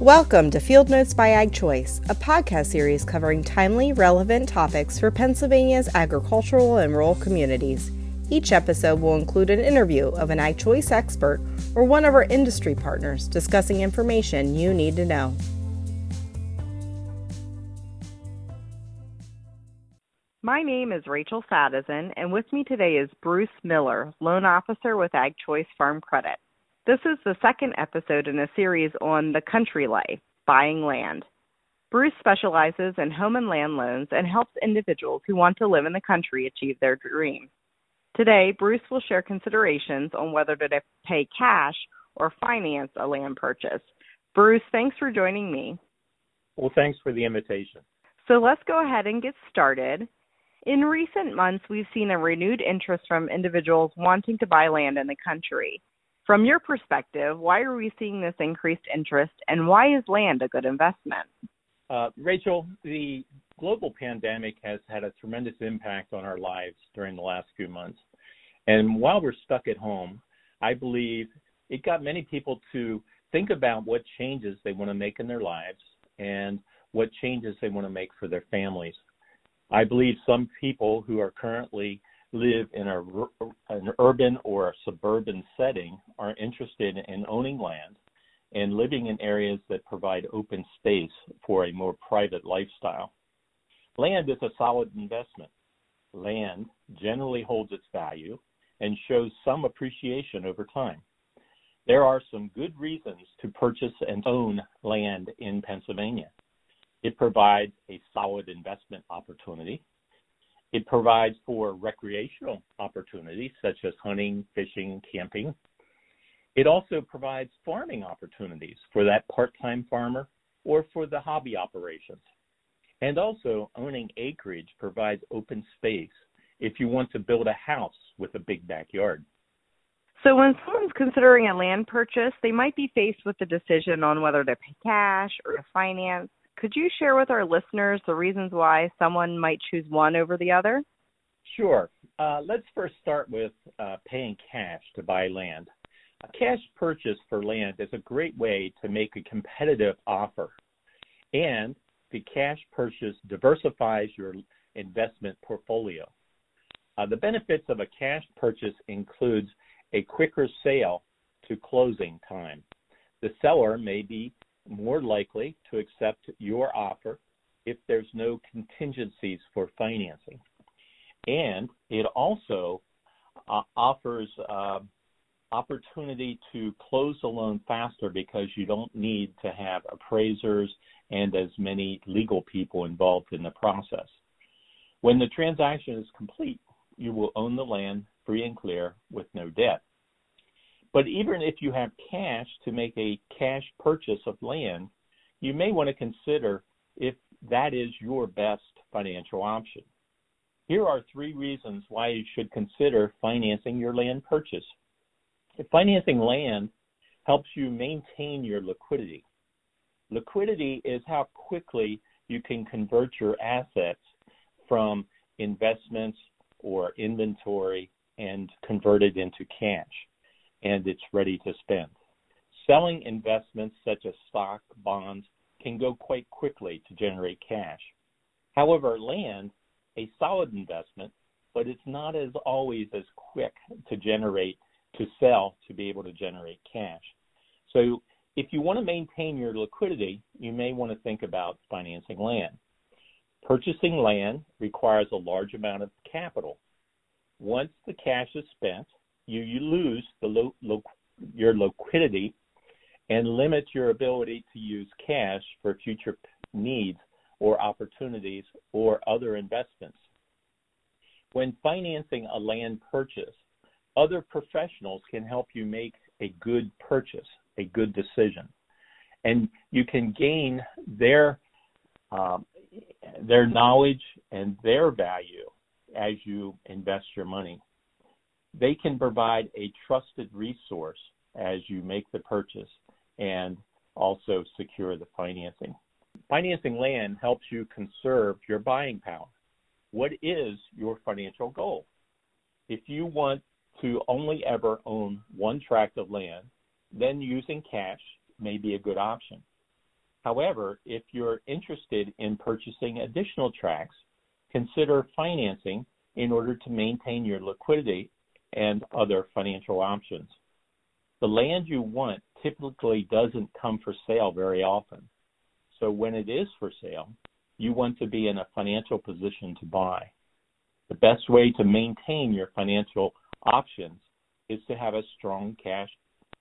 Welcome to Field Notes by Ag Choice, a podcast series covering timely, relevant topics for Pennsylvania's agricultural and rural communities. Each episode will include an interview of an Ag Choice expert or one of our industry partners discussing information you need to know. My name is Rachel Sadison, and with me today is Bruce Miller, loan officer with Ag Choice Farm Credit. This is the second episode in a series on the country life, buying land. Bruce specializes in home and land loans and helps individuals who want to live in the country achieve their dream. Today, Bruce will share considerations on whether to pay cash or finance a land purchase. Bruce, thanks for joining me. Well, thanks for the invitation. So let's go ahead and get started. In recent months, we've seen a renewed interest from individuals wanting to buy land in the country. From your perspective, why are we seeing this increased interest and why is land a good investment? Uh, Rachel, the global pandemic has had a tremendous impact on our lives during the last few months. And while we're stuck at home, I believe it got many people to think about what changes they want to make in their lives and what changes they want to make for their families. I believe some people who are currently live in a, an urban or a suburban setting are interested in owning land and living in areas that provide open space for a more private lifestyle. Land is a solid investment. Land generally holds its value and shows some appreciation over time. There are some good reasons to purchase and own land in Pennsylvania. It provides a solid investment opportunity. It provides for recreational opportunities such as hunting, fishing, camping. It also provides farming opportunities for that part time farmer or for the hobby operations. And also, owning acreage provides open space if you want to build a house with a big backyard. So, when someone's considering a land purchase, they might be faced with the decision on whether to pay cash or to finance. Could you share with our listeners the reasons why someone might choose one over the other? Sure. Uh, let's first start with uh, paying cash to buy land. A cash purchase for land is a great way to make a competitive offer, and the cash purchase diversifies your investment portfolio. Uh, the benefits of a cash purchase includes a quicker sale to closing time. The seller may be more likely to accept your offer if there's no contingencies for financing. And it also uh, offers uh, opportunity to close the loan faster because you don't need to have appraisers and as many legal people involved in the process. When the transaction is complete, you will own the land free and clear with no debt. But even if you have cash to make a cash purchase of land, you may want to consider if that is your best financial option. Here are three reasons why you should consider financing your land purchase. Financing land helps you maintain your liquidity. Liquidity is how quickly you can convert your assets from investments or inventory and convert it into cash and it's ready to spend. Selling investments such as stock, bonds, can go quite quickly to generate cash. However, land, a solid investment, but it's not as always as quick to generate to sell to be able to generate cash. So if you want to maintain your liquidity, you may want to think about financing land. Purchasing land requires a large amount of capital. Once the cash is spent, you, you lose the lo, lo, your liquidity and limit your ability to use cash for future needs or opportunities or other investments. When financing a land purchase, other professionals can help you make a good purchase, a good decision. And you can gain their um, their knowledge and their value as you invest your money they can provide a trusted resource as you make the purchase and also secure the financing. Financing land helps you conserve your buying power. What is your financial goal? If you want to only ever own one tract of land, then using cash may be a good option. However, if you're interested in purchasing additional tracts, consider financing in order to maintain your liquidity and other financial options. The land you want typically doesn't come for sale very often. So when it is for sale, you want to be in a financial position to buy. The best way to maintain your financial options is to have a strong cash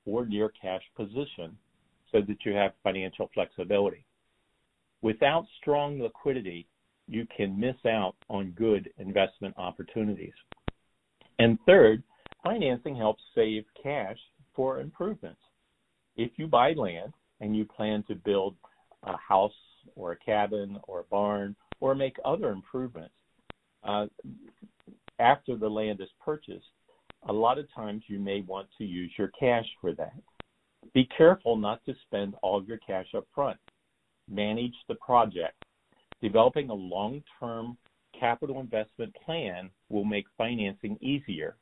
or near cash position so that you have financial flexibility. Without strong liquidity, you can miss out on good investment opportunities. And third, financing helps save cash for improvements. If you buy land and you plan to build a house or a cabin or a barn or make other improvements, uh, after the land is purchased, a lot of times you may want to use your cash for that. Be careful not to spend all of your cash up front. Manage the project. Developing a long term capital investment plan will make financing easier,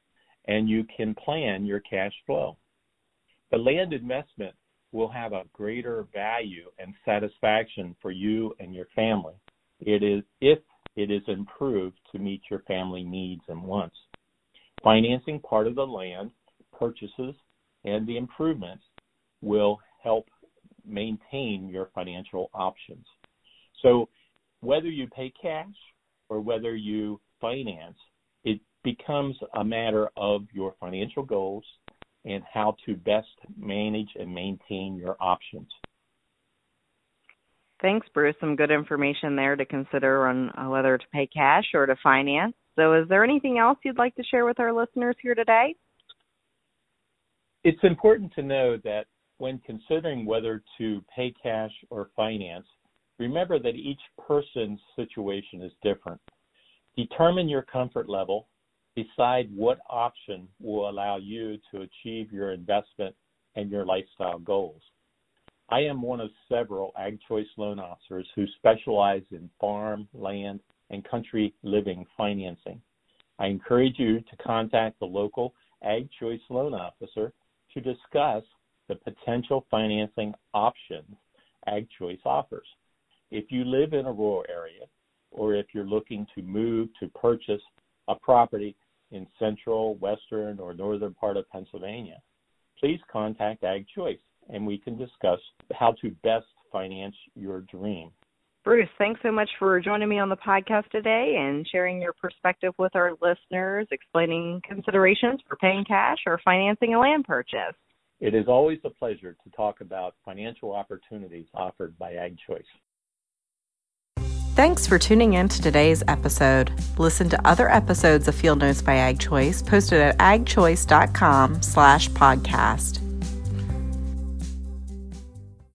and you can plan your cash flow. The land investment will have a greater value and satisfaction for you and your family. It is if it is improved to meet your family needs and wants. Financing part of the land purchases and the improvements will help maintain your financial options. So whether you pay cash or whether you finance, it becomes a matter of your financial goals and how to best manage and maintain your options. Thanks, Bruce. Some good information there to consider on uh, whether to pay cash or to finance. So, is there anything else you'd like to share with our listeners here today? It's important to know that when considering whether to pay cash or finance, remember that each person's situation is different. Determine your comfort level. Decide what option will allow you to achieve your investment and your lifestyle goals. I am one of several Ag Choice loan officers who specialize in farm, land, and country living financing. I encourage you to contact the local Ag Choice loan officer to discuss the potential financing options Ag Choice offers. If you live in a rural area or if you're looking to move to purchase a property in central, western, or northern part of Pennsylvania, please contact Ag Choice and we can discuss how to best finance your dream. Bruce, thanks so much for joining me on the podcast today and sharing your perspective with our listeners, explaining considerations for paying cash or financing a land purchase. It is always a pleasure to talk about financial opportunities offered by Ag Choice. Thanks for tuning in to today's episode. Listen to other episodes of Field Notes by Ag Choice posted at agchoice.com slash podcast.